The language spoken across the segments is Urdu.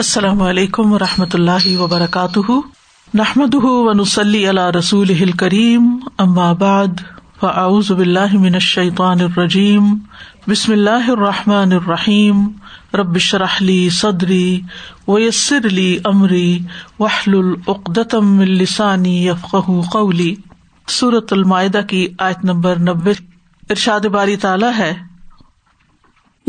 السلام علیکم و رحمۃ اللہ وبرکاتہ۔ نحمد ونسلی علیہ رسول کریم امآباد فاؤز باللہ من الشیطان الرجیم، بسم اللہ الرحمٰن الرحیم۔ ربش رحلی صدری ویسر علی عمری وحل العقدم السانی یفق قولی۔ صورت المائدہ کی آیت نمبر نبے ارشاد باری تعالیٰ ہے۔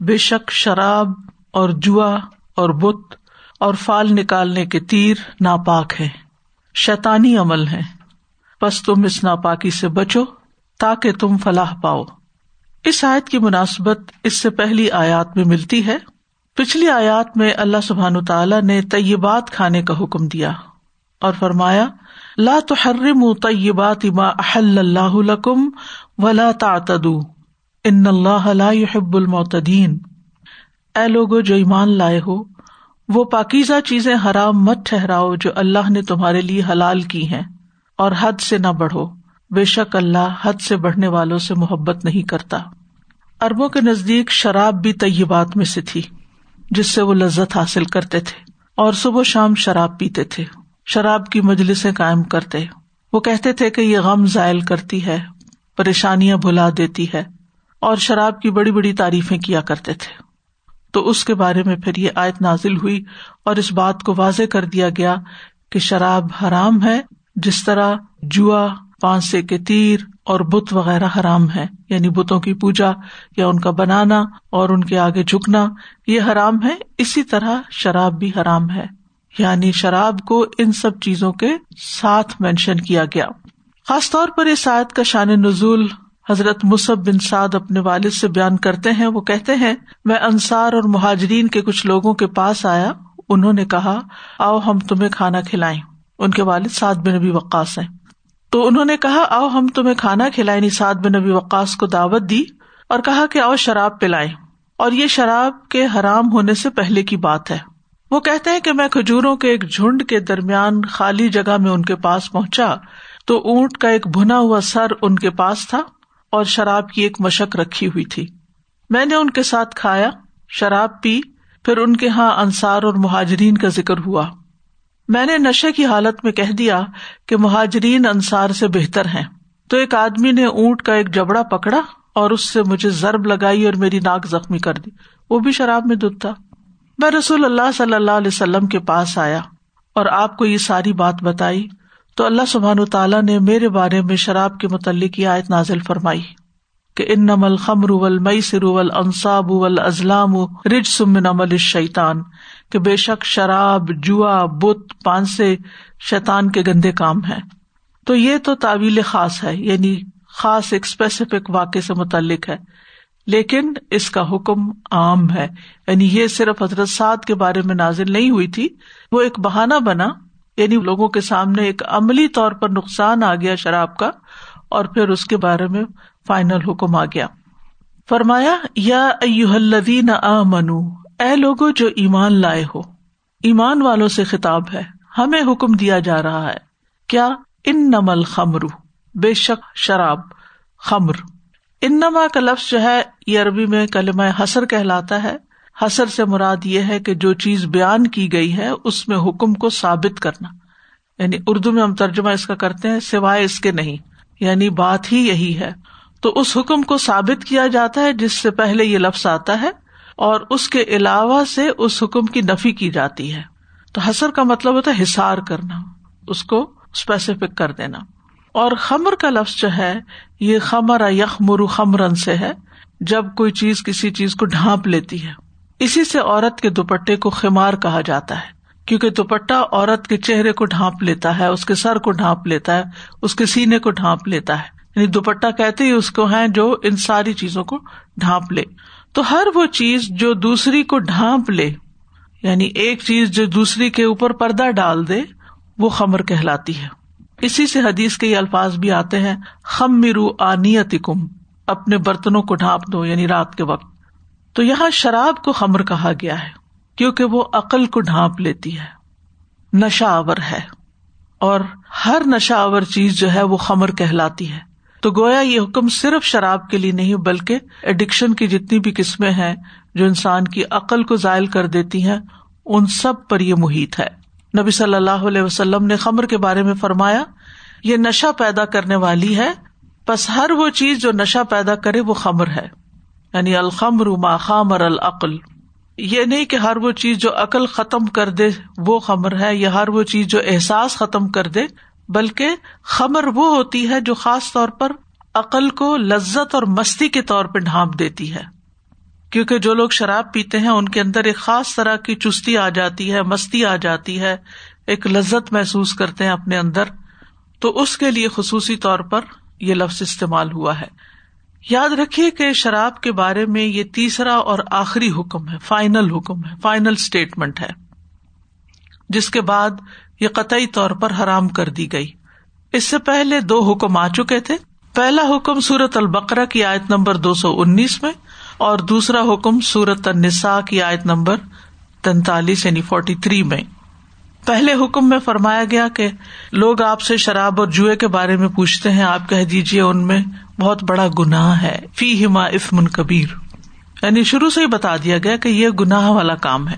بے شک شراب اور جوا اور بت اور فال نکالنے کے تیر ناپاک ہے شیتانی عمل ہے بس تم اس ناپاکی سے بچو تاکہ تم فلاح پاؤ۔ اس آیت کی مناسبت اس سے پہلی آیات میں ملتی ہے۔ پچھلی آیات میں اللہ سبحان تعالیٰ نے طیبات کھانے کا حکم دیا اور فرمایا، لا تحرم طیبات ما احل اللہ لکم ولا تعتدو ان اللہ لا يحب المعتدین۔ اے لوگو جو ایمان لائے ہو، وہ پاکیزہ چیزیں حرام مت ٹھہراؤ جو اللہ نے تمہارے لیے حلال کی ہیں، اور حد سے نہ بڑھو۔ بے شک اللہ حد سے بڑھنے والوں سے محبت نہیں کرتا۔ اربوں کے نزدیک شراب بھی طیبات میں سے تھی، جس سے وہ لذت حاصل کرتے تھے، اور صبح شام شراب پیتے تھے۔ شراب کی مجلسیں قائم کرتے۔ وہ کہتے تھے کہ یہ غم ضائع کرتی ہے، پریشانیاں بھلا دیتی ہے۔ اور شراب کی بڑی بڑی تعریفیں کیا کرتے تھے۔ تو اس کے بارے میں پھر یہ آیت نازل ہوئی اور اس بات کو واضح کر دیا گیا کہ شراب حرام ہے، جس طرح جوا، پانسے کے تیر اور بت وغیرہ حرام ہے یعنی بتوں کی پوجا یا ان کا بنانا اور ان کے آگے جھکنا، یہ حرام ہے اسی طرح شراب بھی حرام ہے۔ یعنی شراب کو ان سب چیزوں کے ساتھ مینشن کیا گیا۔ خاص طور پر اس آیت کا شان نزول حضرت مصب بن سعد اپنے والد سے بیان کرتے ہیں، وہ کہتے ہیں، میں انصار اور مہاجرین کے کچھ لوگوں کے پاس آیا، انہوں نے کہا، آؤ ہم تمہیں کھانا کھلائیں۔ ان کے والد سعد بن نبی وقاص ہیں۔ تو انہوں نے کہا، آؤ ہم تمہیں کھانا کھلائیں۔ یعنی سعد بن نبی وقاص کو دعوت دی اور کہا کہ آؤ شراب پلائیں۔ اور یہ شراب کے حرام ہونے سے پہلے کی بات ہے۔ وہ کہتے ہیں کہ میں کھجوروں کے ایک جھنڈ کے درمیان خالی جگہ میں ان کے پاس پہنچا، تو اونٹ کا ایک بنا ہوا سر ان کے پاس تھا۔ اور شراب کی ایک مشق رکھی ہوئی تھی۔ میں نے ان کے ساتھ کھایا، شراب پی، پھر ان کے یہاں انصار اور مہاجرین کا ذکر ہوا۔ میں نے نشے کی حالت میں کہہ دیا کہ مہاجرین انصار سے بہتر ہیں۔ تو ایک آدمی نے اونٹ کا ایک جبڑا پکڑا اور اس سے مجھے ضرب لگائی اور میری ناک زخمی کر دی۔ وہ بھی شراب میں دودھ تھا۔ میں رسول اللہ صلی اللہ علیہ وسلم کے پاس آیا اور آپ کو یہ ساری بات بتائی۔ تو اللہ سبحان تعالیٰ نے میرے بارے میں شراب کے متعلق یہ آیت نازل فرمائی کہ ان نمل خمر اول مئی سرول انصاب اول ازلام رج سمن عمل شیطان کہ بے شک شراب، جوا، بت، پانسے شیطان کے گندے کام ہے تو یہ تو تعویل خاص ہے یعنی خاص ایک اسپیسیفک واقع سے متعلق ہے، لیکن اس کا حکم عام ہے۔ یعنی یہ صرف حضرت سعد کے بارے میں نازل نہیں ہوئی تھی، وہ ایک بہانا بنا یعنی لوگوں کے سامنے ایک عملی طور پر نقصان آ گیا شراب کا اور پھر اس کے بارے میں فائنل حکم آ گیا۔ فرمایا، یا الذین آمنو، اے لوگو جو ایمان لائے ہو، ایمان والوں سے خطاب ہے، ہمیں حکم دیا جا رہا ہے۔ کیا؟ ان نمل خمرو بے شک شراب، خمر۔ انما کا لفظ جو ہے، یہ عربی میں کلمہ حسر کہلاتا ہے۔ حسر سے مراد یہ ہے کہ جو چیز بیان کی گئی ہے، اس میں حکم کو ثابت کرنا۔ یعنی اردو میں ہم ترجمہ اس کا کرتے ہیں، سوائے اس کے نہیں۔ یعنی بات ہی یہی ہے۔ تو اس حکم کو ثابت کیا جاتا ہے جس سے پہلے یہ لفظ آتا ہے، اور اس کے علاوہ سے اس حکم کی نفی کی جاتی ہے۔ تو حسر کا مطلب ہوتا ہے حسار کرنا، اس کو اسپیسیفک کر دینا۔ اور خمر کا لفظ جو ہے، یہ خمر یخ مرو خمرن سے ہے۔ جب کوئی چیز کسی چیز کو ڈھانپ لیتی ہے۔ اسی سے عورت کے دوپٹے کو خمار کہا جاتا ہے، کیونکہ دوپٹہ عورت کے چہرے کو ڈھانپ لیتا ہے، اس کے سر کو ڈھانپ لیتا ہے، اس کے سینے کو ڈھانپ لیتا ہے۔ یعنی دوپٹہ کہتے ہی اس کو ہے جو ان ساری چیزوں کو ڈھانپ لے۔ تو ہر وہ چیز جو دوسری کو ڈھانپ لے یعنی ایک چیز جو دوسری کے اوپر پردہ ڈال دے، وہ خمر کہلاتی ہے۔ اسی سے حدیث کے یہ الفاظ بھی آتے ہیں خم مرو آنیت کم اپنے برتنوں کو ڈھانپ دو یعنی رات کے وقت۔ تو یہاں شراب کو خمر کہا گیا ہے، کیونکہ وہ عقل کو ڈھانپ لیتی ہے۔ نشہ آور ہے، اور ہر نشہ آور چیز جو ہے وہ خمر کہلاتی ہے۔ تو گویا یہ حکم صرف شراب کے لیے نہیں، بلکہ ایڈکشن کی جتنی بھی قسمیں ہیں جو انسان کی عقل کو ضائع کر دیتی ہیں، ان سب پر یہ محیط ہے۔ نبی صلی اللہ علیہ وسلم نے خمر کے بارے میں فرمایا، یہ نشہ پیدا کرنے والی ہے بس ہر وہ چیز جو نشہ پیدا کرے وہ خمر ہے۔ یعنی الخمر ما خامر العقل۔ یہ نہیں کہ ہر وہ چیز جو عقل ختم کر دے وہ خمر ہے یا ہر وہ چیز جو احساس ختم کر دے، بلکہ خمر وہ ہوتی ہے جو خاص طور پر عقل کو لذت اور مستی کے طور پہ ڈھانپ دیتی ہے۔ کیونکہ جو لوگ شراب پیتے ہیں، ان کے اندر ایک خاص طرح کی چستی آ جاتی ہے، مستی آ جاتی ہے، ایک لذت محسوس کرتے ہیں اپنے اندر۔ تو اس کے لیے خصوصی طور پر یہ لفظ استعمال ہوا ہے۔ یاد رکھیے کہ شراب کے بارے میں یہ تیسرا اور آخری حکم ہے، فائنل حکم ہے، فائنل اسٹیٹمنٹ ہے، جس کے بعد یہ قطعی طور پر حرام کر دی گئی۔ اس سے پہلے دو حکم آ چکے تھے۔ پہلا حکم سورت البقرا کی آیت نمبر دو سو انیس میں اور دوسرا حکم سورت النساء کی آیت نمبر تینتالیس یعنی فورٹی تھری میں۔ پہلے حکم میں فرمایا گیا کہ لوگ آپ سے شراب اور جوئے کے بارے میں پوچھتے ہیں، آپ کہہ دیجیے ان میں بہت بڑا گناہ ہے۔ فی ہما افمن کبیر۔ یعنی شروع سے ہی بتا دیا گیا کہ یہ گناہ والا کام ہے۔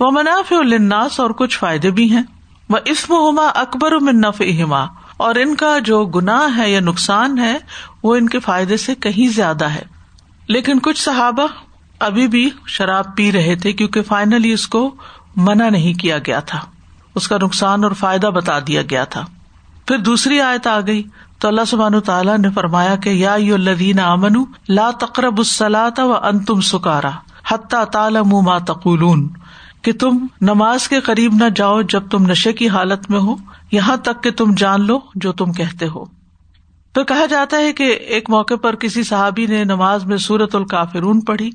وہ منافع الناس اور کچھ فائدے بھی ہیں۔ وہ اسم ہما اکبر من ہما اور ان کا جو گناہ ہے یا نقصان ہے، وہ ان کے فائدے سے کہیں زیادہ ہے۔ لیکن کچھ صحابہ ابھی بھی شراب پی رہے تھے کیونکہ فائنلی اس کو منع نہیں کیا گیا تھا۔ اس کا نقصان اور فائدہ بتا دیا گیا تھا۔ پھر دوسری آیت آ گئی۔ تو اللہ سبحان تعالیٰ نے فرمایا کہ یا الدین امن لا تقرب السلاط و ان تم سکارا حتیٰ تالم ما تقولون۔ کہ تم نماز کے قریب نہ جاؤ جب تم نشے کی حالت میں ہو، یہاں تک کہ تم جان لو جو تم کہتے ہو۔ تو کہا جاتا ہے کہ ایک موقع پر کسی صحابی نے نماز میں سورت الکافرون پڑھی،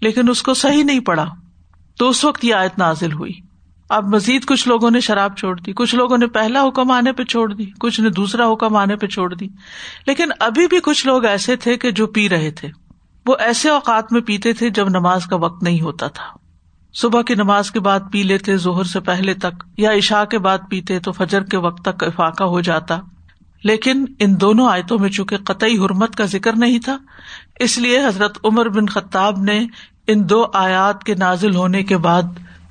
لیکن اس کو صحیح نہیں پڑھا۔ تو اس وقت یہ آیت نازل ہوئی۔ اب مزید کچھ لوگوں نے شراب چھوڑ دی، کچھ لوگوں نے پہلا حکم آنے پہ چھوڑ دی، کچھ نے دوسرا حکم آنے پہ چھوڑ دی۔ لیکن ابھی بھی کچھ لوگ ایسے تھے کہ جو پی رہے تھے۔ وہ ایسے اوقات میں پیتے تھے جب نماز کا وقت نہیں ہوتا تھا۔ صبح کی نماز کے بعد پی لیتے، ظہر سے پہلے تک یا عشاء کے بعد پیتے تو فجر کے وقت تک افاقہ ہو جاتا۔ لیکن ان دونوں آیتوں میں چونکہ قطعی حرمت کا ذکر نہیں تھا، اس لیے حضرت عمر بن خطاب نے ان دو آیات کے نازل ہونے کے بعد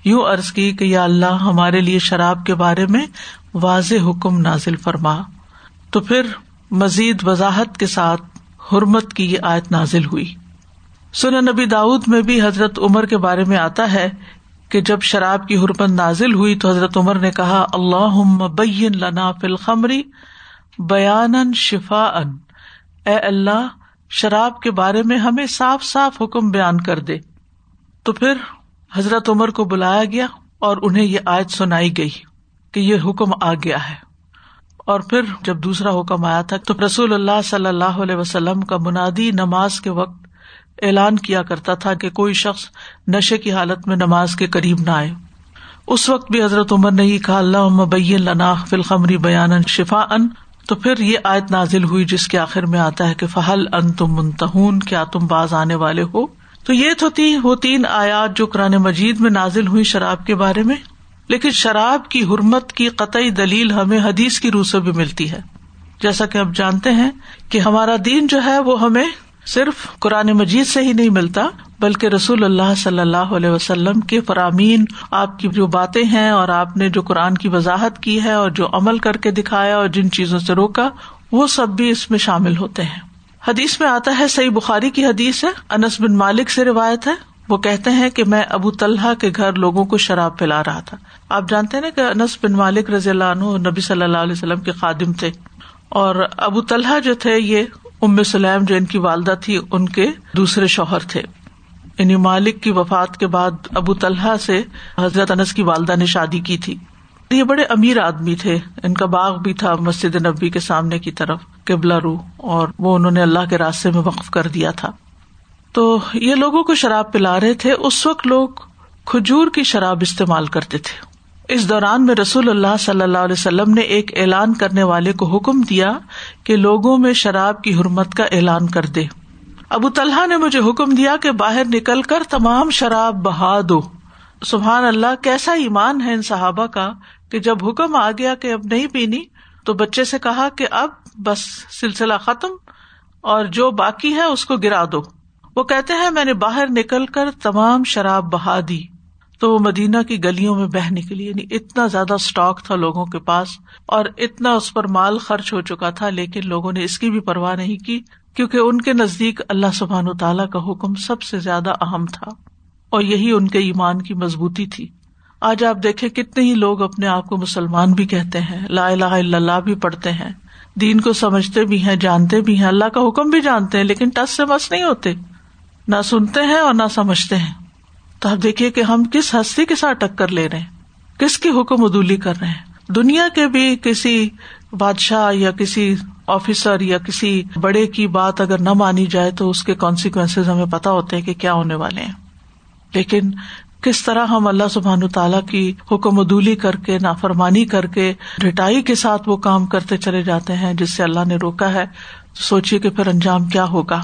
یوں ارض کی کہ یا اللہ ہمارے لیے شراب کے بارے میں واضح حکم نازل فرما۔ تو پھر مزید وضاحت کے ساتھ حرمت کی یہ آیت نازل ہوئی۔ سن نبی داود میں بھی حضرت عمر کے بارے میں آتا ہے کہ جب شراب کی حرمت نازل ہوئی تو حضرت عمر نے کہا اللہ بین لنا فل خمری بیان شفا ان اے اللہ، شراب کے بارے میں ہمیں صاف صاف حکم بیان کر دے۔ تو پھر حضرت عمر کو بلایا گیا اور انہیں یہ آیت سنائی گئی کہ یہ حکم آ گیا ہے۔ اور پھر جب دوسرا حکم آیا تھا تو رسول اللہ صلی اللہ علیہ وسلم کا منادی نماز کے وقت اعلان کیا کرتا تھا کہ کوئی شخص نشے کی حالت میں نماز کے قریب نہ آئے۔ اس وقت بھی حضرت عمر نے یہ کہا اللہ بین لنا فلخمری بیان شفا ان تو پھر یہ آیت نازل ہوئی جس کے آخر میں آتا ہے کہ فہل ان تم منتہون کیا تم باز آنے والے ہو؟ تو یہ تو تھی وہ تین آیات جو قرآن مجید میں نازل ہوئی شراب کے بارے میں، لیکن شراب کی حرمت کی قطعی دلیل ہمیں حدیث کی روح سے بھی ملتی ہے۔ جیسا کہ اب جانتے ہیں کہ ہمارا دین جو ہے وہ ہمیں صرف قرآن مجید سے ہی نہیں ملتا، بلکہ رسول اللہ صلی اللہ علیہ وسلم کے فرامین، آپ کی جو باتیں ہیں اور آپ نے جو قرآن کی وضاحت کی ہے اور جو عمل کر کے دکھایا اور جن چیزوں سے روکا، وہ سب بھی اس میں شامل ہوتے ہیں۔ حدیث میں آتا ہے، صحیح بخاری کی حدیث ہے، انس بن مالک سے روایت ہے۔ وہ کہتے ہیں کہ میں ابو طلحہ کے گھر لوگوں کو شراب پلا رہا تھا۔ آپ جانتے ہیں نا کہ انس بن مالک رضی اللہ عنہ نبی صلی اللہ علیہ وسلم کے خادم تھے۔ اور ابو طلحہ جو تھے، یہ ام سلیم جو ان کی والدہ تھی، ان کے دوسرے شوہر تھے۔ یعنی مالک کی وفات کے بعد ابو طلحہ سے حضرت انس کی والدہ نے شادی کی تھی۔ یہ بڑے امیر آدمی تھے۔ ان کا باغ بھی تھا مسجد نبی کے سامنے کی طرف، قبلہ رو، اور وہ انہوں نے اللہ کے راستے میں وقف کر دیا تھا۔ تو یہ لوگوں کو شراب پلا رہے تھے۔ اس وقت لوگ کھجور کی شراب استعمال کرتے تھے۔ اس دوران میں رسول اللہ صلی اللہ علیہ وسلم نے ایک اعلان کرنے والے کو حکم دیا کہ لوگوں میں شراب کی حرمت کا اعلان کر دے۔ ابو طلحہ نے مجھے حکم دیا کہ باہر نکل کر تمام شراب بہا دو۔ سبحان اللہ، کیسا ایمان ہے ان صحابہ کا کہ جب حکم آ گیا کہ اب نہیں پینی، تو بچے سے کہا کہ اب بس سلسلہ ختم اور جو باقی ہے اس کو گرا دو۔ وہ کہتے ہیں، میں نے باہر نکل کر تمام شراب بہا دی۔ تو وہ مدینہ کی گلیوں میں بہ نکلی یعنی اتنا زیادہ اسٹاک تھا لوگوں کے پاس اور اتنا اس پر مال خرچ ہو چکا تھا، لیکن لوگوں نے اس کی بھی پرواہ نہیں کی، کیونکہ ان کے نزدیک اللہ سبحان و تعالیٰ کا حکم سب سے زیادہ اہم تھا اور یہی ان کے ایمان کی مضبوطی تھی۔ آج آپ دیکھیں کتنے ہی لوگ اپنے آپ کو مسلمان بھی کہتے ہیں، لا الہ الا اللہ بھی پڑھتے ہیں۔ دین کو سمجھتے بھی ہیں، جانتے بھی ہیں۔ اللہ کا حکم بھی جانتے ہیں، لیکن ٹس سے مس نہیں ہوتے۔ نہ سنتے ہیں اور نہ سمجھتے ہیں۔ تو آپ دیکھیے کہ ہم کس ہستی کے ساتھ ٹکر لے رہے ہیں، کس کی حکم ادولی کر رہے ہیں۔ دنیا کے بھی کسی بادشاہ یا کسی آفیسر یا کسی بڑے کی بات اگر نہ مانی جائے تو اس کے کانسیکوینس ہمیں پتا ہوتے ہیں کہ کیا ہونے والے ہیں۔ لیکن کس طرح ہم اللہ سبحان تعالیٰ کی حکم ادولی کر کے، نافرمانی کر کے، رٹائی کے ساتھ وہ کام کرتے چلے جاتے ہیں جس سے اللہ نے روکا ہے، تو سوچیے کہ پھر انجام کیا ہوگا۔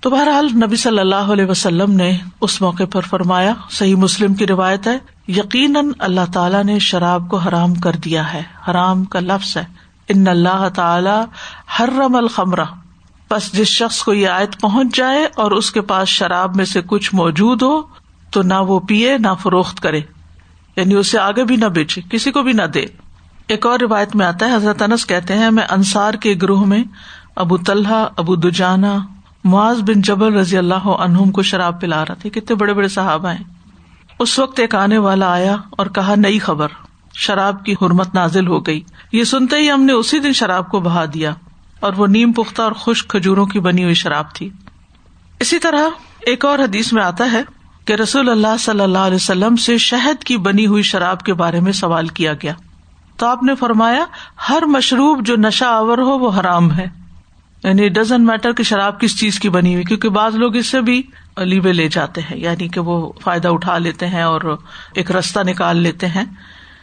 تو بہرحال نبی صلی اللہ علیہ وسلم نے اس موقع پر فرمایا، صحیح مسلم کی روایت ہے، یقیناً اللہ تعالیٰ نے شراب کو حرام کر دیا ہے۔ حرام کا لفظ ہے۔ ان اللہ تعالی حرم الخمرہ۔ بس جس شخص کو یہ آیت پہنچ جائے اور اس کے پاس شراب میں سے کچھ موجود ہو تو نہ وہ پیے، نہ فروخت کرے۔ یعنی اسے آگے بھی نہ بیچے، کسی کو بھی نہ دے۔ ایک اور روایت میں آتا ہے، حضرت انس کہتے ہیں، میں انصار کے گروہ میں ابو طلحہ، ابو دجانا معاذ بن جبل رضی اللہ عنہم کو شراب پلا رہا تھے کتنے بڑے بڑے صحابہ ہیں۔ اس وقت ایک آنے والا آیا اور کہا، نئی خبر، شراب کی حرمت نازل ہو گئی۔ یہ سنتے ہی ہم نے اسی دن شراب کو بہا دیا اور وہ نیم پختہ اور خشک کھجوروں کی بنی ہوئی شراب تھی۔ اسی طرح ایک اور حدیث میں آتا ہے کہ رسول اللہ صلی اللہ علیہ وسلم سے شہد کی بنی ہوئی شراب کے بارے میں سوال کیا گیا۔ تو آپ نے فرمایا، ہر مشروب جو نشہ آور ہو وہ حرام ہے۔ یعنی ڈزنٹ میٹر کہ شراب کس چیز کی بنی ہوئی، کیونکہ بعض لوگ اس سے بھی لیبے لے جاتے ہیں یعنی کہ وہ فائدہ اٹھا لیتے ہیں اور ایک رستہ نکال لیتے ہیں۔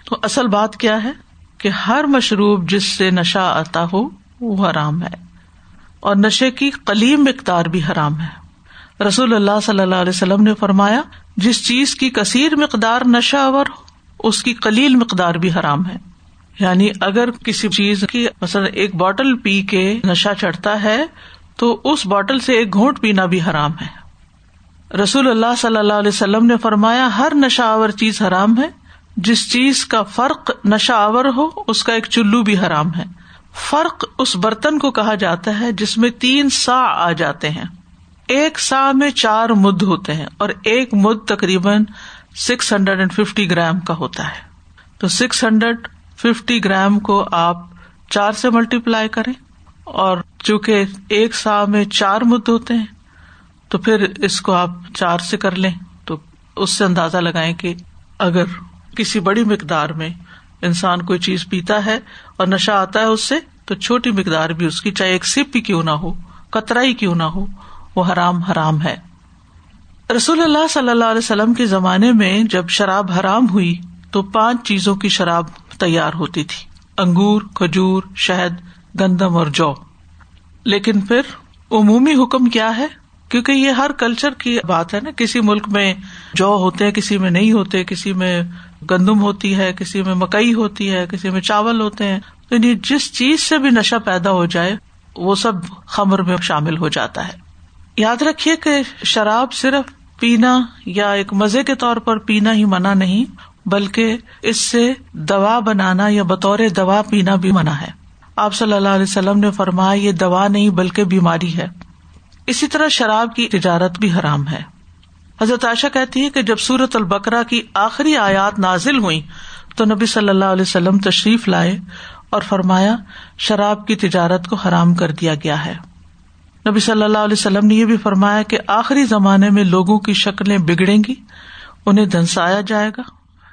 تو اصل بات کیا ہے؟ کہ ہر مشروب جس سے نشہ آتا ہو وہ حرام ہے۔ اور نشے کی کلیم مقدار بھی حرام ہے۔ رسول اللہ صلی اللہ علیہ وسلم نے فرمایا، جس چیز کی کثیر مقدار نشہ آور ہو اس کی کلیل مقدار بھی حرام ہے۔ یعنی اگر کسی چیز کی مثلاً ایک بوٹل پی کے نشہ چڑھتا ہے، تو اس بوٹل سے ایک گھونٹ پینا بھی حرام ہے۔ رسول اللہ صلی اللہ علیہ وسلم نے فرمایا، ہر نشہ آور چیز حرام ہے۔ جس چیز کا فرق نشہ آور ہو، اس کا ایک چلو بھی حرام ہے۔ فرق اس برتن کو کہا جاتا ہے جس میں تین سا آ جاتے ہیں۔ ایک سا میں چار مد ہوتے ہیں اور ایک مد تقریباً six hundred and fifty gram کا ہوتا ہے۔ تو سکس ہنڈریڈ ففٹی گرام کو آپ چار سے ملٹی پلائی کریں اور چونکہ ایک سا میں چار مد ہوتے ہیں، تو پھر اس کو آپ چار سے کر لیں۔ تو اس سے اندازہ لگائیں کہ اگر کسی بڑی مقدار میں انسان کوئی چیز پیتا ہے اور نشہ آتا ہے اس سے، تو چھوٹی مقدار بھی اس کی، چاہے ایک سپ ہی کیوں نہ ہو کترا ہی کیوں نہ ہو وہ حرام حرام ہے۔ رسول اللہ صلی اللہ علیہ وسلم کے زمانے میں جب شراب حرام ہوئی تو پانچ چیزوں کی شراب تیار ہوتی تھی۔ انگور، کھجور، شہد، گندم اور جو۔ لیکن پھر عمومی حکم کیا ہے؟ کیونکہ یہ ہر کلچر کی بات ہے نا، کسی ملک میں جو ہوتے ہیں، کسی میں نہیں ہوتے، کسی میں گندم ہوتی ہے، کسی میں مکئی ہوتی ہے، کسی میں چاول ہوتے ہیں۔ یعنی جس چیز سے بھی نشہ پیدا ہو جائے، وہ سب خمر میں شامل ہو جاتا ہے۔ یاد رکھیے کہ شراب صرف پینا یا ایک مزے کے طور پر پینا ہی منع نہیں، بلکہ اس سے دوا بنانا یا بطور دوا پینا بھی منع ہے۔ آپ صلی اللہ علیہ وسلم نے فرمایا، یہ دوا نہیں بلکہ بیماری ہے۔ اسی طرح شراب کی تجارت بھی حرام ہے۔ حضرت عائشہ کہتی ہے کہ جب سورت البکرا کی آخری آیات نازل ہوئی تو نبی صلی اللہ علیہ وسلم تشریف لائے اور فرمایا، شراب کی تجارت کو حرام کر دیا گیا ہے۔ نبی صلی اللہ علیہ وسلم نے یہ بھی فرمایا کہ آخری زمانے میں لوگوں کی شکلیں بگڑیں گی، انہیں دھنسایا جائے گا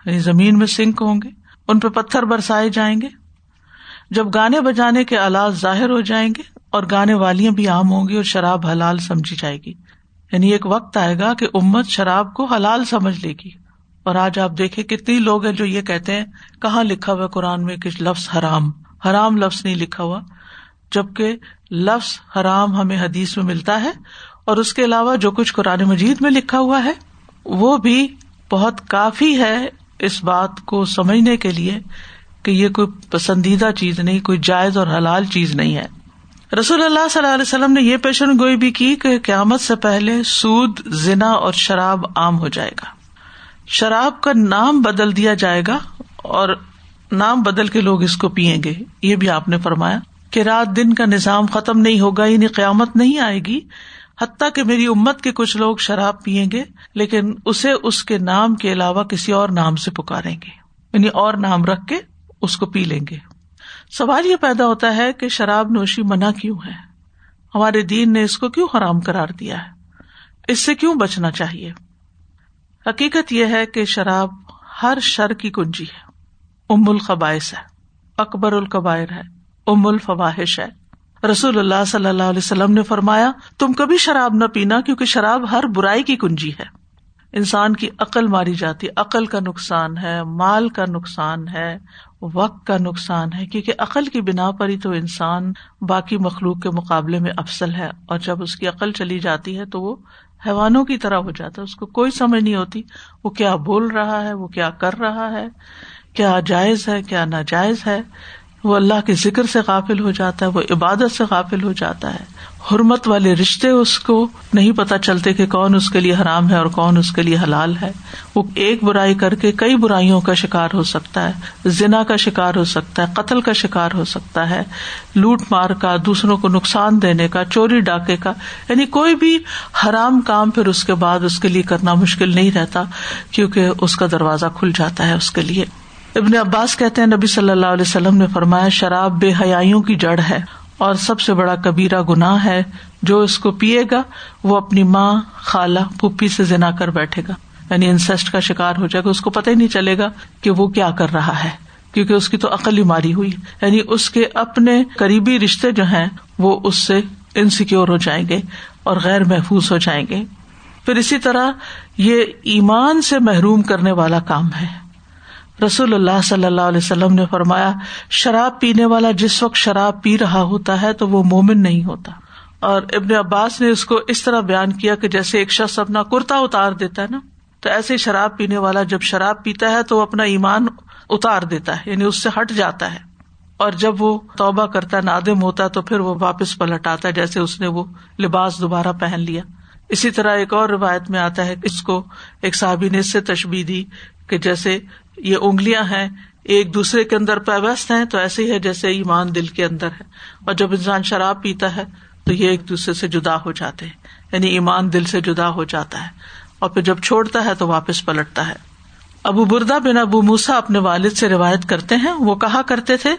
یعنی زمین میں سنک ہوں گے، ان پہ پتھر برسائے جائیں گے۔ جب گانے بجانے کے آلات ظاہر ہو جائیں گے اور گانے والیاں بھی عام ہوں گی اور شراب حلال سمجھی جائے گی۔ یعنی ایک وقت آئے گا کہ امت شراب کو حلال سمجھ لے گی۔ اور آج آپ دیکھیں کتنی لوگ ہیں جو یہ کہتے ہیں، کہاں لکھا ہوا قرآن میں کہ لفظ حرام حرام لفظ نہیں لکھا ہوا۔ جبکہ لفظ حرام ہمیں حدیث میں ملتا ہے اور اس کے علاوہ جو کچھ قرآن مجید میں لکھا ہوا ہے، وہ بھی بہت کافی ہے اس بات کو سمجھنے کے لیے کہ یہ کوئی پسندیدہ چیز نہیں، کوئی جائز اور حلال چیز نہیں ہے۔ رسول اللہ صلی اللہ علیہ وسلم نے یہ پیشن گوئی بھی کی کہ قیامت سے پہلے سود، زنا اور شراب عام ہو جائے گا۔ شراب کا نام بدل دیا جائے گا اور نام بدل کے لوگ اس کو پیئیں گے، یہ بھی آپ نے فرمایا۔ کہ رات دن کا نظام ختم نہیں ہوگا یعنی قیامت نہیں آئے گی، حتیٰ کہ میری امت کے کچھ لوگ شراب پیئیں گے، لیکن اسے اس کے نام کے علاوہ کسی اور نام سے پکاریں گے۔ یعنی اور نام رکھ کے اس کو پی لیں گے۔ سوال یہ پیدا ہوتا ہے کہ شراب نوشی منع کیوں ہے؟ ہمارے دین نے اس کو کیوں حرام کرار دیا ہے؟ اس سے کیوں بچنا چاہیے؟ حقیقت یہ ہے کہ شراب ہر شر کی کنجی ہے۔ ام القبائش ہے، اکبر القبائر ہے۔ ام الفواہش ہے۔ رسول اللہ صلی اللہ علیہ وسلم نے فرمایا، تم کبھی شراب نہ پینا کیونکہ شراب ہر برائی کی کنجی ہے۔ انسان کی عقل ماری جاتی، عقل کا نقصان ہے، مال کا نقصان ہے، وقت کا نقصان ہے، کیونکہ عقل کی بنا پر ہی تو انسان باقی مخلوق کے مقابلے میں افسل ہے۔ اور جب اس کی عقل چلی جاتی ہے تو وہ حیوانوں کی طرح ہو جاتا ہے، اس کو کوئی سمجھ نہیں ہوتی، وہ کیا بول رہا ہے، وہ کیا کر رہا ہے، کیا جائز ہے، کیا ناجائز ہے۔ وہ اللہ کے ذکر سے قافل ہو جاتا ہے، وہ عبادت سے قافل ہو جاتا ہے۔ حرمت والے رشتے اس کو نہیں پتا چلتے کہ کون اس کے لیے حرام ہے اور کون اس کے لیے حلال ہے۔ وہ ایک برائی کر کے کئی برائیوں کا شکار ہو سکتا ہے، زنا کا شکار ہو سکتا ہے، قتل کا شکار ہو سکتا ہے، لوٹ مار کا، دوسروں کو نقصان دینے کا، چوری ڈاکے کا۔ یعنی کوئی بھی حرام کام پھر اس کے بعد اس کے لیے کرنا مشکل نہیں رہتا، کیونکہ اس کا دروازہ کھل جاتا ہے اس کے لیے۔ ابن عباس کہتے ہیں، نبی صلی اللہ علیہ وسلم نے فرمایا، شراب بے حیاں کی جڑ ہے اور سب سے بڑا کبیرا گناہ ہے، جو اس کو پیے گا، وہ اپنی ماں خالہ پھپھی سے زنا کر بیٹھے گا۔ یعنی انسسٹ کا شکار ہو جائے گا، اس کو پتہ ہی نہیں چلے گا کہ وہ کیا کر رہا ہے، کیونکہ اس کی تو عقل ہی ماری ہوئی۔ یعنی اس کے اپنے قریبی رشتے جو ہیں، وہ اس سے انسیکیور ہو جائیں گے اور غیر محفوظ ہو جائیں گے۔ پھر اسی طرح یہ ایمان سے محروم کرنے والا کام ہے۔ رسول اللہ صلی اللہ علیہ وسلم نے فرمایا، شراب پینے والا جس وقت شراب پی رہا ہوتا ہے تو وہ مومن نہیں ہوتا۔ اور ابن عباس نے اس کو اس طرح بیان کیا کہ جیسے ایک شخص اپنا کرتا اتار دیتا ہے نا، تو ایسے شراب پینے والا جب شراب پیتا ہے تو وہ اپنا ایمان اتار دیتا ہے یعنی اس سے ہٹ جاتا ہے۔ اور جب وہ توبہ کرتا ہے، نادم ہوتا ہے تو پھر وہ واپس پلٹ آتا ہے، جیسے اس نے وہ لباس دوبارہ پہن لیا۔ اسی طرح ایک اور روایت میں آتا ہے، اس کو ایک صحابی نے اس سے تشبی دی کہ جیسے یہ انگلیاں ہیں، ایک دوسرے کے اندر پیوست ہیں، تو ایسے ہی ہے جیسے ایمان دل کے اندر ہے۔ اور جب انسان شراب پیتا ہے، تو یہ ایک دوسرے سے جدا ہو جاتے ہیں۔ یعنی ایمان دل سے جدا ہو جاتا ہے۔ اور پھر جب چھوڑتا ہے، تو واپس پلٹتا ہے۔ ابو بردا بن ابو موسا اپنے والد سے روایت کرتے ہیں۔ وہ کہا کرتے تھے،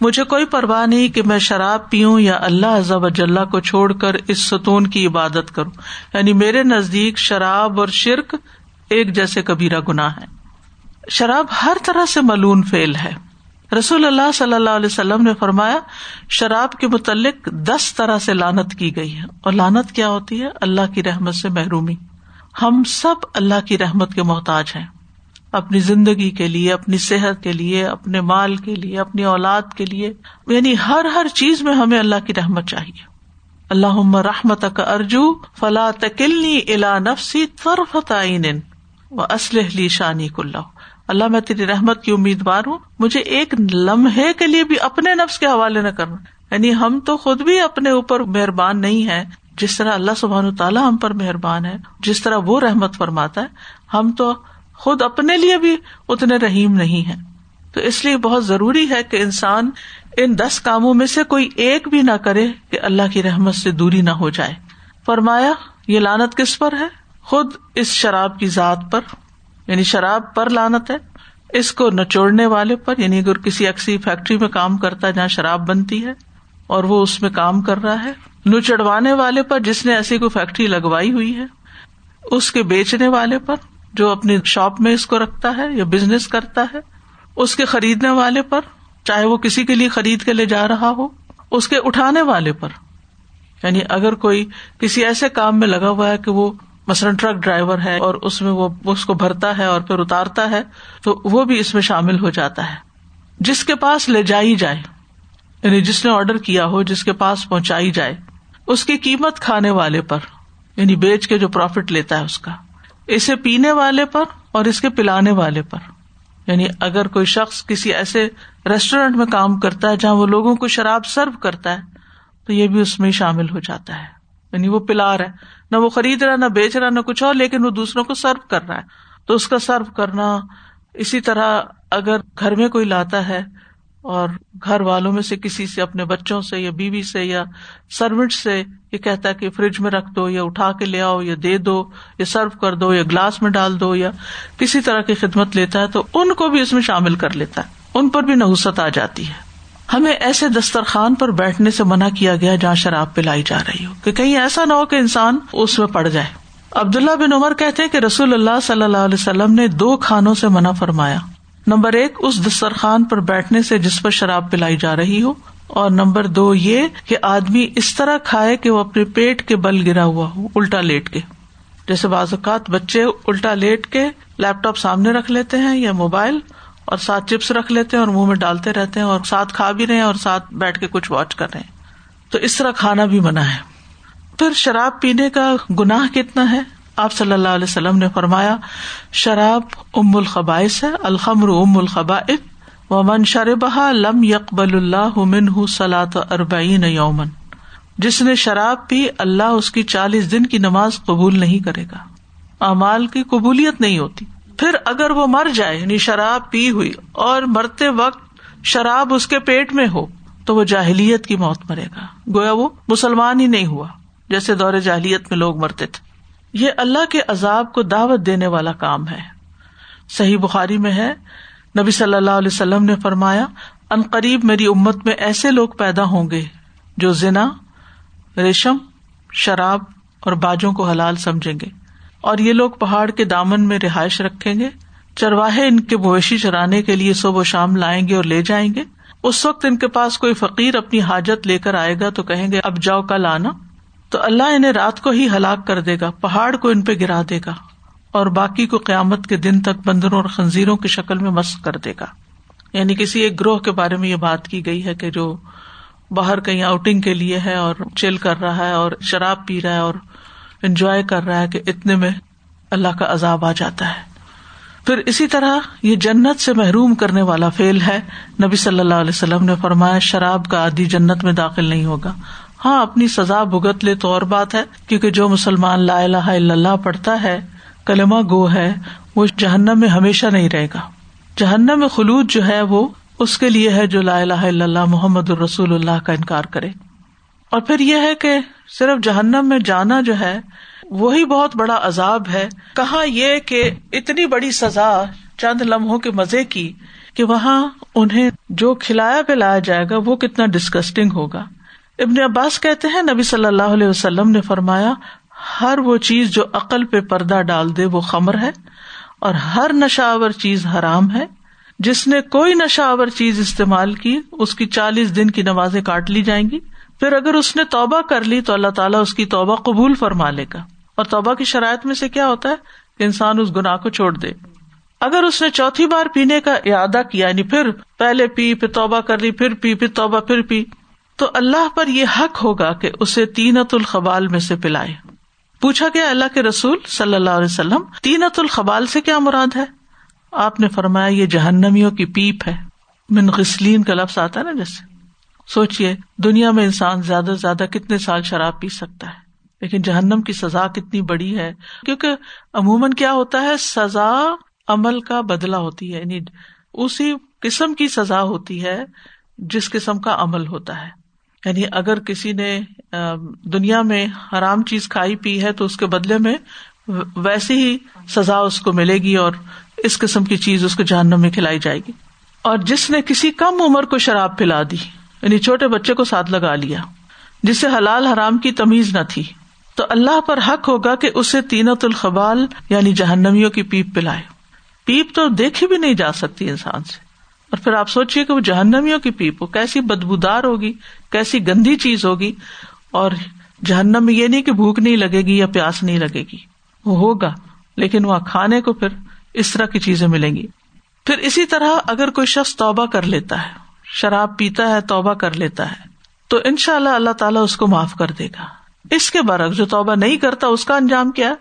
مجھے کوئی پرواہ نہیں کہ میں شراب پیوں یا اللہ عزب اجلّہ کو چھوڑ کر اس ستون کی عبادت کروں۔ یعنی میرے نزدیک شراب اور شرک ایک جیسے کبیرہ گناہ ہے شراب ہر طرح سے ملون فیل ہے۔ رسول اللہ صلی اللہ علیہ وسلم نے فرمایا، شراب کے متعلق دس طرح سے لانت کی گئی ہے۔ اور لانت کیا ہوتی ہے؟ اللہ کی رحمت سے محرومی۔ ہم سب اللہ کی رحمت کے محتاج ہیں۔ اپنی زندگی کے لیے، اپنی صحت کے لیے، اپنے مال کے لیے، اپنی اولاد کے لیے۔ یعنی ہر ہر چیز میں ہمیں اللہ کی رحمت چاہیے۔ اللہ رحمت کا ارجو فلاں تکلنی الا نفسی طرفت و اسلح شانی کلّہ۔ اللہ میں تیری رحمت کی امیدوار ہوں، مجھے ایک لمحے کے لیے بھی اپنے نفس کے حوالے نہ کرنا۔ یعنی ہم تو خود بھی اپنے اوپر مہربان نہیں ہے جس طرح اللہ سبحان تعالیٰ ہم پر مہربان ہے، جس طرح وہ رحمت فرماتا ہے، ہم تو خود اپنے لیے بھی اتنے رحیم نہیں ہے تو اس لیے بہت ضروری ہے کہ انسان ان دس کاموں میں سے کوئی ایک بھی نہ کرے کہ اللہ کی رحمت سے دوری نہ ہو جائے۔ فرمایا، یہ لانت کس پر ہے؟ خود اس شراب کی ذات پر۔ یعنی شراب پر لانت ہے، اس کو نچوڑنے والے پر یعنی اگر کسی اکسی فیکٹری میں کام کرتا ہے جہاں شراب بنتی ہے، اور وہ اس میں کام کر رہا ہے نچڑوانے والے پر، جس نے ایسی کوئی فیکٹری لگوائی ہوئی ہے، اس کے بیچنے والے پر، جو اپنی شاپ میں اس کو رکھتا ہے یا بزنس کرتا ہے، اس کے خریدنے والے پر، چاہے وہ کسی کے لیے خرید کے لے جا رہا ہو، اس کے اٹھانے والے پر۔ یعنی اگر کوئی کسی ایسے کام میں لگا ہوا ہے کہ وہ مثلاً ٹرک ڈرائیور ہے اور اس میں وہ اس کو بھرتا ہے اور پھر اتارتا ہے، تو وہ بھی اس میں شامل ہو جاتا ہے۔ جس کے پاس لے جائی جائے یعنی جس نے آرڈر کیا ہو، جس کے پاس پہنچائی جائے، اس کی قیمت کھانے والے پر یعنی بیچ کے جو پروفٹ لیتا ہے اس کا، اسے پینے والے پر اور اس کے پلانے والے پر۔ یعنی اگر کوئی شخص کسی ایسے ریسٹورینٹ میں کام کرتا ہے جہاں وہ لوگوں کو شراب سرو کرتا ہے، تو یہ بھی اس میں شامل ہو جاتا ہے۔ یعنی وہ پلا رہا ہے، نہ وہ خرید رہا، نہ بیچ رہا، نہ کچھ اور، لیکن وہ دوسروں کو سرو کر رہا ہے۔ تو اس کا سرو کرنا اسی طرح اگر گھر میں کوئی لاتا ہے اور گھر والوں میں سے کسی سے، اپنے بچوں سے یا بیوی سے یا سروٹ سے یہ کہتا ہے کہ فریج میں رکھ دو یا اٹھا کے لے آؤ یا دے دو یا سرو کر دو یا گلاس میں ڈال دو یا کسی طرح کی خدمت لیتا ہے تو ان کو بھی اس میں شامل کر لیتا ہے۔ ان پر بھی نحوست آ جاتی ہے۔ ہمیں ایسے دسترخوان پر بیٹھنے سے منع کیا گیا جہاں شراب پلائی جا رہی ہو کہ کہیں ایسا نہ ہو کہ انسان اس میں پڑ جائے۔ عبداللہ بن عمر کہتے کہ رسول اللہ صلی اللہ علیہ وسلم نے دو کھانوں سے منع فرمایا۔ نمبر ایک، اس دسترخوان پر بیٹھنے سے جس پر شراب پلائی جا رہی ہو۔ اور نمبر دو یہ کہ آدمی اس طرح کھائے کہ وہ اپنے پیٹ کے بل گرا ہوا ہو، الٹا لیٹ کے۔ جیسے بعض اوقات بچے الٹا لیٹ کے لیپ ٹاپ سامنے رکھ لیتے ہیں یا موبائل اور ساتھ چپس رکھ لیتے ہیں اور منہ میں ڈالتے رہتے ہیں اور ساتھ کھا بھی رہے ہیں اور ساتھ بیٹھ کے کچھ واچ کر رہے ہیں۔ تو اس طرح کھانا بھی منع ہے۔ پھر شراب پینے کا گناہ کتنا ہے؟ آپ صلی اللہ علیہ وسلم نے فرمایا، شراب ام الخبائش ہے، الخمر ام الخبا و من شربہ لم یقبل اللہ من سلاۃ اربعین یومن جس نے شراب پی، اللہ اس کی چالیس دن کی نماز قبول نہیں کرے گا۔ امال کی قبولیت نہیں ہوتی۔ پھر اگر وہ مر جائے یعنی شراب پی ہوئی اور مرتے وقت شراب اس کے پیٹ میں ہو، تو وہ جاہلیت کی موت مرے گا۔ گویا وہ مسلمان ہی نہیں ہوا، جیسے دور جاہلیت میں لوگ مرتے تھے۔ یہ اللہ کے عذاب کو دعوت دینے والا کام ہے۔ صحیح بخاری میں ہے، نبی صلی اللہ علیہ وسلم نے فرمایا، ان قریب میری امت میں ایسے لوگ پیدا ہوں گے جو زنا، ریشم، شراب اور باجوں کو حلال سمجھیں گے۔ اور یہ لوگ پہاڑ کے دامن میں رہائش رکھیں گے۔ چرواہے ان کے مویشی چرانے کے لیے صبح و شام لائیں گے اور لے جائیں گے۔ اس وقت ان کے پاس کوئی فقیر اپنی حاجت لے کر آئے گا تو کہیں گے، اب جاؤ کل آنا۔ تو اللہ انہیں رات کو ہی ہلاک کر دے گا، پہاڑ کو ان پہ گرا دے گا۔ اور باقی کو قیامت کے دن تک بندروں اور خنزیروں کی شکل میں مست کر دے گا۔ یعنی کسی ایک گروہ کے بارے میں یہ بات کی گئی ہے کہ جو باہر کہیں آؤٹنگ کے لیے ہے اور چل کر رہا ہے اور شراب پی رہا ہے اور انجوائے کر رہا ہے کہ اتنے میں اللہ کا عذاب آ جاتا ہے۔ پھر اسی طرح یہ جنت سے محروم کرنے والا فیل ہے۔ نبی صلی اللہ علیہ وسلم نے فرمایا، شراب کا آدی جنت میں داخل نہیں ہوگا۔ ہاں اپنی سزا بھگت لے تو اور بات ہے، کیونکہ جو مسلمان لا الہ الا اللہ پڑھتا ہے، کلمہ گو ہے، وہ جہنم میں ہمیشہ نہیں رہے گا۔ جہنم میں خلوط جو ہے، وہ اس کے لیے ہے جو لا الہ الا اللہ محمد الرسول اللہ کا انکار کرے۔ اور پھر یہ ہے کہ صرف جہنم میں جانا جو ہے، وہی بہت بڑا عذاب ہے۔ کہاں یہ کہ اتنی بڑی سزا چند لمحوں کے مزے کی کہ وہاں انہیں جو کھلایا پلایا جائے گا، وہ کتنا ڈسکسٹنگ ہوگا۔ ابن عباس کہتے ہیں، نبی صلی اللہ علیہ وسلم نے فرمایا، ہر وہ چیز جو عقل پہ پردہ ڈال دے، وہ خمر ہے۔ اور ہر نشاور چیز حرام ہے۔ جس نے کوئی نشاور چیز استعمال کی، اس کی چالیس دن کی نمازیں کاٹ لی جائیں گی۔ پھر اگر اس نے توبہ کر لی تو اللہ تعالیٰ اس کی توبہ قبول فرما لے گا۔ اور توبہ کی شرائط میں سے کیا ہوتا ہے؟ کہ انسان اس گناہ کو چھوڑ دے۔ اگر اس نے چوتھی بار پینے کا ارادہ کیا یعنی پھر پہلے پی، پھر توبہ کر لی، پھر پی، پھر توبہ، پھر پی، تو اللہ پر یہ حق ہوگا کہ اسے تینت الخبال میں سے پلائے۔ پوچھا گیا اللہ کے رسول صلی اللہ علیہ وسلم، تینت الخبال سے کیا مراد ہے؟ آپ نے فرمایا، یہ جہنمیوں کی پیپ ہے۔ من غسلین کا لفظ آتا ہے نا جیسے۔ سوچیے دنیا میں انسان زیادہ سے زیادہ کتنے سال شراب پی سکتا ہے؟ لیکن جہنم کی سزا کتنی بڑی ہے؟ کیونکہ عموماً کیا ہوتا ہے؟ سزا عمل کا بدلا ہوتی ہے یعنی اسی قسم کی سزا ہوتی ہے جس قسم کا عمل ہوتا ہے۔ یعنی اگر کسی نے دنیا میں حرام چیز کھائی پی ہے تو اس کے بدلے میں ویسی ہی سزا اس کو ملے گی اور اس قسم کی چیز اس کو جہنم میں کھلائی جائے گی۔ اور جس نے کسی کم عمر کو شراب پلا دی یعنی چھوٹے بچے کو ساتھ لگا لیا جسے حلال حرام کی تمیز نہ تھی۔ تو اللہ پر حق ہوگا کہ اسے تینت الخبال یعنی جہنمیوں کی پیپ پلائے۔ پیپ تو دیکھی بھی نہیں جا سکتی انسان سے۔ اور پھر آپ سوچیے کہ وہ جہنمیوں کی پیپ ہو، کیسی بدبودار ہوگی، کیسی گندی چیز ہوگی۔ اور جہنم میں یہ نہیں کہ بھوک نہیں لگے گی یا پیاس نہیں لگے گی۔ وہ ہوگا، لیکن وہاں کھانے کو پھر اس طرح کی چیزیں ملیں گی۔ پھر اسی طرح اگر کوئی شخص توبہ کر لیتا ہے شراب پیتا ہے، توبہ کر لیتا ہے۔ تو ان شاء اللہ اللہ تعالیٰ اس کو معاف کر دے گا۔ اس کے برعکس جو توبہ نہیں کرتا، اس کا انجام کیا؟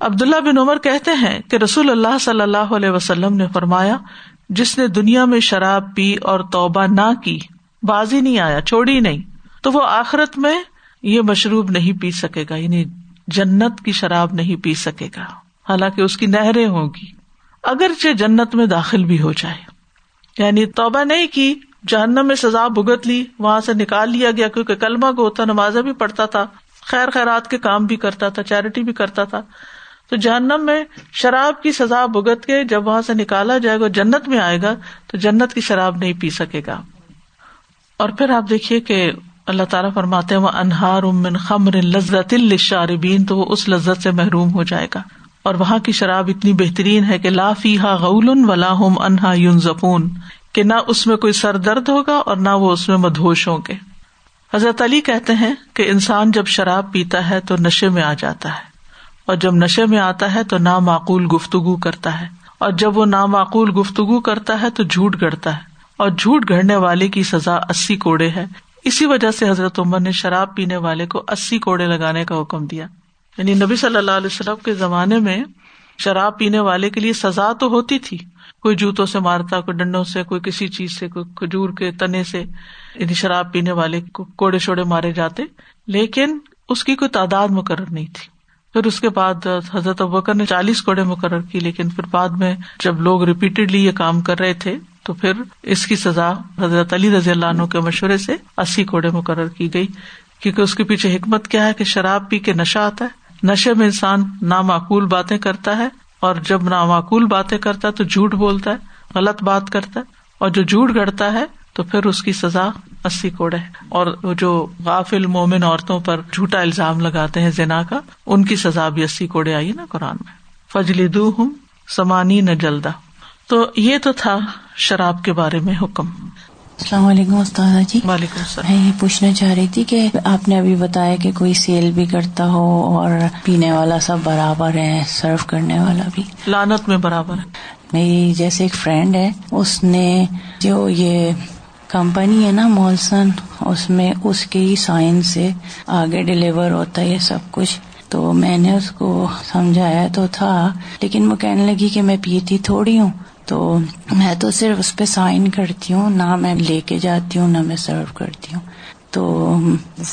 عبداللہ بن عمر کہتے ہیں کہ رسول اللہ صلی اللہ علیہ وسلم نے فرمایا، جس نے دنیا میں شراب پی اور توبہ نہ کی، بازی نہیں آیا، چھوڑی نہیں، تو وہ آخرت میں یہ مشروب نہیں پی سکے گا یعنی جنت کی شراب نہیں پی سکے گا۔ حالانکہ اس کی نہریں ہوگی اگرچہ جنت میں داخل بھی ہو جائے۔ یعنی توبہ نہیں کی جہنم میں سزا بھگت لی، وہاں سے نکال لیا گیا کیونکہ کلمہ کو ہوتا نمازیں بھی پڑھتا تھا، خیر خیرات کے کام بھی کرتا تھا، چیریٹی بھی کرتا تھا۔ تو جہنم میں شراب کی سزا بھگت کے جب وہاں سے نکالا جائے گا جنت میں آئے گا، تو جنت کی شراب نہیں پی سکے گا۔ اور پھر آپ دیکھیے کہ اللہ تعالیٰ فرماتے وہ انہار امن خمر لذت الشاربین تو وہ اس لذت سے محروم ہو جائے گا۔ اور وہاں کی شراب اتنی بہترین ہے کہ لا فی ہا غول ولا ہوم انہا یون زپون کہ نہ اس میں کوئی سر درد ہوگا اور نہ وہ اس میں مدھوش ہوں گے۔ حضرت علی کہتے ہیں کہ انسان جب شراب پیتا ہے تو نشے میں آ جاتا ہے، اور جب نشے میں آتا ہے تو نامعقول گفتگو کرتا ہے۔ اور جب وہ نامعقول گفتگو کرتا ہے تو جھوٹ گڑتا ہے۔ اور جھوٹ گڑنے والے کی سزا اسی کوڑے ہے۔ اسی وجہ سے حضرت عمر نے شراب پینے والے کو اسی کوڑے لگانے کا حکم دیا۔ یعنی نبی صلی اللہ علیہ وسلم کے زمانے میں شراب پینے والے کے لیے سزا تو ہوتی تھی۔ کوئی جوتوں سے مارتا، کوئی ڈنڈوں سے، کوئی کسی چیز سے، کوئی کھجور کے تنے سے یعنی شراب پینے والے کو کوڑے شوڑے مارے جاتے۔ لیکن اس کی کوئی تعداد مقرر نہیں تھی۔ پھر اس کے بعد حضرت ابکر نے چالیس کوڑے مقرر کی لیکن پھر بعد میں جب لوگ ریپیٹڈلی یہ کام کر رہے تھے، تو پھر اس کی سزا حضرت علی رضی اللہ عنہ کے مشورے سے اسی کوڑے مقرر کی گئی۔ کیونکہ اس کے پیچھے حکمت کیا ہے کہ شراب پی کے نشہ آتا ہے۔ نشے میں انسان نامعقول باتیں کرتا ہے اور جب نامعقول باتیں کرتا ہے تو جھوٹ بولتا ہے، غلط بات کرتا ہے، اور جو جھوٹ گڑتا ہے تو پھر اس کی سزا اسی کوڑے اور جو غافل مومن عورتوں پر جھوٹا الزام لگاتے ہیں زنا کا، ان کی سزا بھی اسی کوڑے آئی نا قرآن میں۔ فجلی دو ہوں سمانی نہ جلدا تو یہ تو تھا شراب کے بارے میں حکم۔ السلام علیکم استاد جی۔ وعلیکم السلام۔ میں یہ پوچھنا چاہ رہی تھی کہ آپ نے ابھی بتایا کہ کوئی سیل بھی کرتا ہو اور پینے والا سب برابر ہے سرو کرنے والا بھی۔ لانت میں برابر ہے میری جیسے ایک فرینڈ ہے اس نے جو یہ کمپنی ہے نا مولسن اس میں اس کے ہی سائن سے آگے ڈلیور ہوتا ہے یہ سب کچھ۔ تو میں نے اس کو سمجھایا تو تھا لیکن وہ کہنے لگی کہ میں پیتی تھوڑی ہوں۔ تو میں تو صرف اس پہ سائن کرتی ہوں نہ میں لے کے جاتی ہوں نہ میں سرو کرتی ہوں۔ تو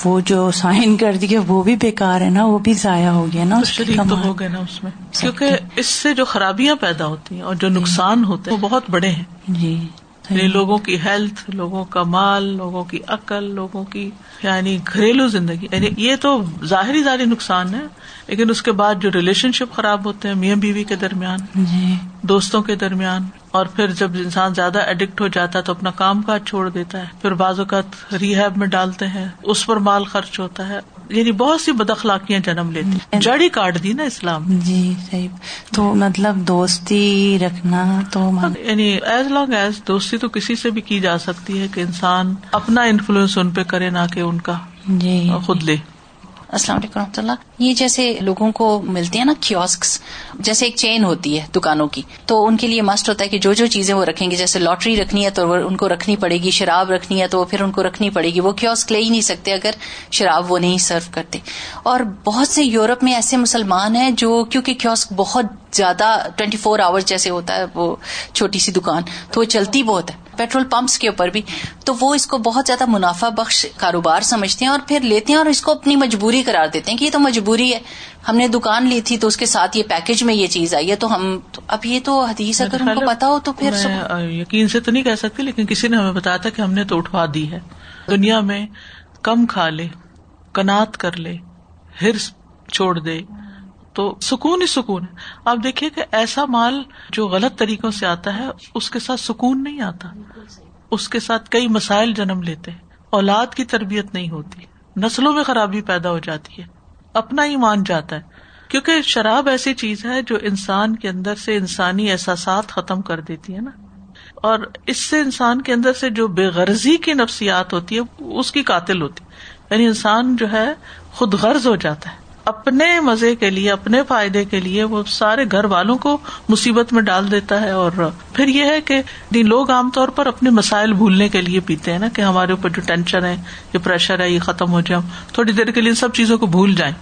وہ جو سائن کر دی وہ بھی بےکار ہے نا وہ بھی ضائع ہو گیا نا تو ہو گیا نا اس میں۔ کیونکہ اس سے جو خرابیاں پیدا ہوتی ہیں اور جو نقصان ہوتے ہیں وہ بہت بڑے ہیں۔ جی۔ یعنی لوگوں کی ہیلتھ لوگوں کا مال لوگوں کی عقل لوگوں کی یعنی گھریلو زندگی۔ یعنی یہ تو ظاہری ظاہری نقصان ہے لیکن اس کے بعد جو ریلیشن شپ خراب ہوتے ہیں میاں بیوی کے درمیان جی۔ دوستوں کے درمیان اور پھر جب انسان زیادہ اڈکٹ ہو جاتا ہے تو اپنا کام کاج چھوڑ دیتا ہے پھر بعض اوقات ریحیب میں ڈالتے ہیں اس پر مال خرچ ہوتا ہے۔ یعنی بہت سی بدخلاقیاں جنم لیتی جڑی کاٹ دی نا اسلام۔ جی صحیح۔ تو مطلب دوستی رکھنا تو یعنی ایز لانگ ایز دوستی تو کسی سے بھی کی جا سکتی ہے کہ انسان اپنا انفلوئنس ان پہ کرے نہ کہ ان کا جی۔ خود لے۔ السلام علیکم رحمۃ اللہ۔ یہ جیسے لوگوں کو ملتے ہیں نا کیوسک جیسے ایک چین ہوتی ہے دکانوں کی، تو ان کے لیے مسٹ ہوتا ہے کہ جو جو چیزیں وہ رکھیں گے، جیسے لاٹری رکھنی ہے تو ان کو رکھنی پڑے گی، شراب رکھنی ہے تو پھر ان کو رکھنی پڑے گی۔ وہ کیوسک لے ہی نہیں سکتے اگر شراب وہ نہیں سرو کرتے۔ اور بہت سے یورپ میں ایسے مسلمان ہیں جو، کیونکہ کیوسک بہت زیادہ ٹوینٹی فور آور جیسے ہوتا ہے وہ چھوٹی سی دکان، تو وہ چلتی بہت ہے۔ پیٹرول پمپس کے اوپر بھی تو وہ اس کو بہت زیادہ منافع بخش کاروبار سمجھتے ہیں اور پھر لیتے ہیں اور اس کو اپنی مجبوری قرار دیتے ہیں کہ یہ تو مجبوری ہے۔ ہم نے دکان لی تھی تو اس کے ساتھ یہ پیکج میں یہ چیز آئی ہے تو ہم اب یہ تو حدیث اگر ان کو پتا ہو تو پھر یقین سے تو نہیں کہہ سکتی لیکن کسی نے ہمیں بتایا تھا کہ ہم نے تو اٹھوا دی ہے۔ دنیا میں کم کھا لے کنات کر لے ہرس چھوڑ دے۔ تو سکون ہی سکون ہے۔ آپ دیکھیے کہ ایسا مال جو غلط طریقوں سے آتا ہے، اس کے ساتھ سکون نہیں آتا۔ اس کے ساتھ کئی مسائل جنم لیتے اولاد کی تربیت نہیں ہوتی۔ نسلوں میں خرابی پیدا ہو جاتی ہے۔ اپنا ہی مان جاتا ہے۔ کیونکہ شراب ایسی چیز ہے جو انسان کے اندر سے انسانی احساسات ختم کر دیتی ہے نا۔ اور اس سے انسان کے اندر سے جو بے غرضی کی نفسیات ہوتی ہے، اس کی قاتل ہوتی یعنی انسان جو ہے، خود غرض ہو جاتا ہے۔ اپنے مزے کے لیے، اپنے فائدے کے لیے وہ سارے گھر والوں کو مصیبت میں ڈال دیتا ہے اور پھر یہ ہے کہ لوگ عام طور پر اپنے مسائل بھولنے کے لیے پیتے ہیں نا کہ ہمارے اوپر جو ٹینشن ہے، یہ پریشر ہے، یہ ختم ہو جائے تھوڑی دیر کے لیے سب چیزوں کو بھول جائیں۔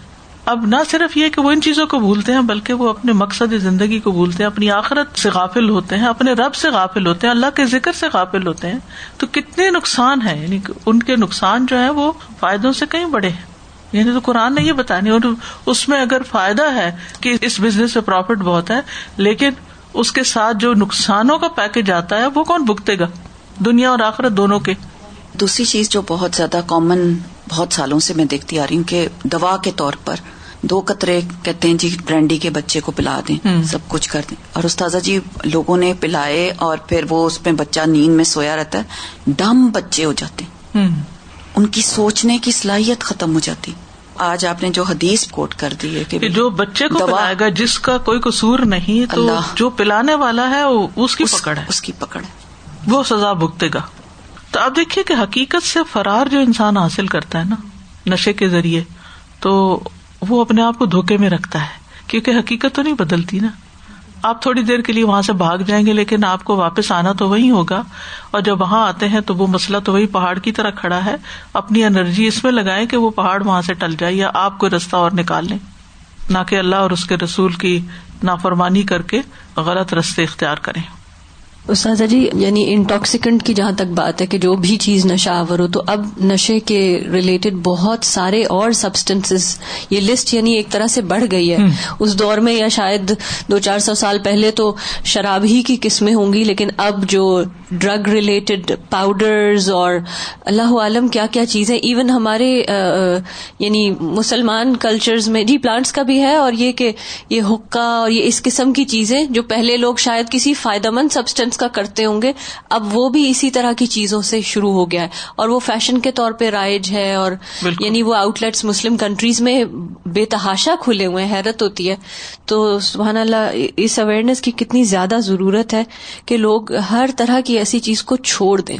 اب نہ صرف یہ کہ وہ ان چیزوں کو بھولتے ہیں، بلکہ وہ اپنے مقصد زندگی کو بھولتے ہیں، اپنی آخرت سے غافل ہوتے ہیں، اپنے رب سے غافل ہوتے ہیں، اللہ کے ذکر سے غافل ہوتے ہیں۔ تو کتنے نقصان ہے یعنی ان کے نقصان جو ہے وہ فائدوں سے کہیں بڑے ہیں۔ یعنی تو قرآن نے یہ بتایا اور اس میں اگر فائدہ ہے کہ اس بزنس سے پروفٹ بہت ہے لیکن اس کے ساتھ جو نقصانوں کا پیکج آتا ہے وہ کون بکتے گا؟ دنیا اور آخرت دونوں کے۔ دوسری چیز جو بہت زیادہ کامن بہت سالوں سے میں دیکھتی آ رہی ہوں کہ دوا کے طور پر دو قطرے کہتے ہیں جی برانڈی کے بچے کو پلا دیں سب کچھ کر دیں۔ اور استاذہ جی لوگوں نے پلائے اور پھر وہ اس میں بچہ نیند میں سویا رہتا ہے ڈم بچے ہو جاتے ہیں۔ ان کی سوچنے کی صلاحیت ختم ہو جاتی۔ آج آپ نے جو حدیث کوٹ کر دی ہے کہ جو بچے کو پلائے گا جس کا کوئی قصور نہیں تو جو پلانے والا ہے اس کی پکڑ ہے۔ اس کی پکڑ ہے۔ وہ سزا بھگتے گا۔ تو آپ دیکھیے کہ حقیقت سے فرار جو انسان حاصل کرتا ہے نا نشے کے ذریعے تو وہ اپنے آپ کو دھوکے میں رکھتا ہے کیونکہ حقیقت تو نہیں بدلتی نا۔ آپ تھوڑی دیر کے لیے وہاں سے بھاگ جائیں گے، لیکن آپ کو واپس آنا تو وہی ہوگا۔ اور جب وہاں آتے ہیں تو وہ مسئلہ تو وہی پہاڑ کی طرح کھڑا ہے۔ اپنی انرجی اس میں لگائیں کہ وہ پہاڑ وہاں سے ٹل جائے یا آپ کو رستہ اور نکال لیں۔ نہ کہ اللہ اور اس کے رسول کی نافرمانی کر کے غلط رستے اختیار کریں۔ استاذہ جی یعنی انٹاکسیکنٹ کی جہاں تک بات ہے کہ جو بھی چیز نشہ آور ہو تو اب نشے کے ریلیٹڈ بہت سارے اور سبسٹینس یہ لسٹ یعنی ایک طرح سے بڑھ گئی ہے۔ اس دور میں یا شاید دو چار سو سال پہلے تو شراب ہی کی قسمیں ہوں گی لیکن اب جو ڈرگ ریلیٹڈ پاؤڈرز اور اللہ عالم کیا کیا چیزیں ایون ہمارے یعنی مسلمان کلچرز میں جی پلانٹس کا بھی ہے اور یہ کہ یہ حکا اور یہ اس قسم کی چیزیں جو پہلے لوگ شاید کسی فائدہ مند سبسٹینس کا کرتے ہوں گے اب وہ بھی اسی طرح کی چیزوں سے شروع ہو گیا ہے اور وہ فیشن کے طور پہ رائج ہے اور یعنی وہ آؤٹ لیٹس مسلم کنٹریز میں بے تحاشا کھلے ہوئے حیرت ہوتی ہے۔ تو سبحان اللہ اس اویئرنیس کی کتنی زیادہ ضرورت ہے کہ لوگ ہر طرح کی ایسی چیز کو چھوڑ دیں۔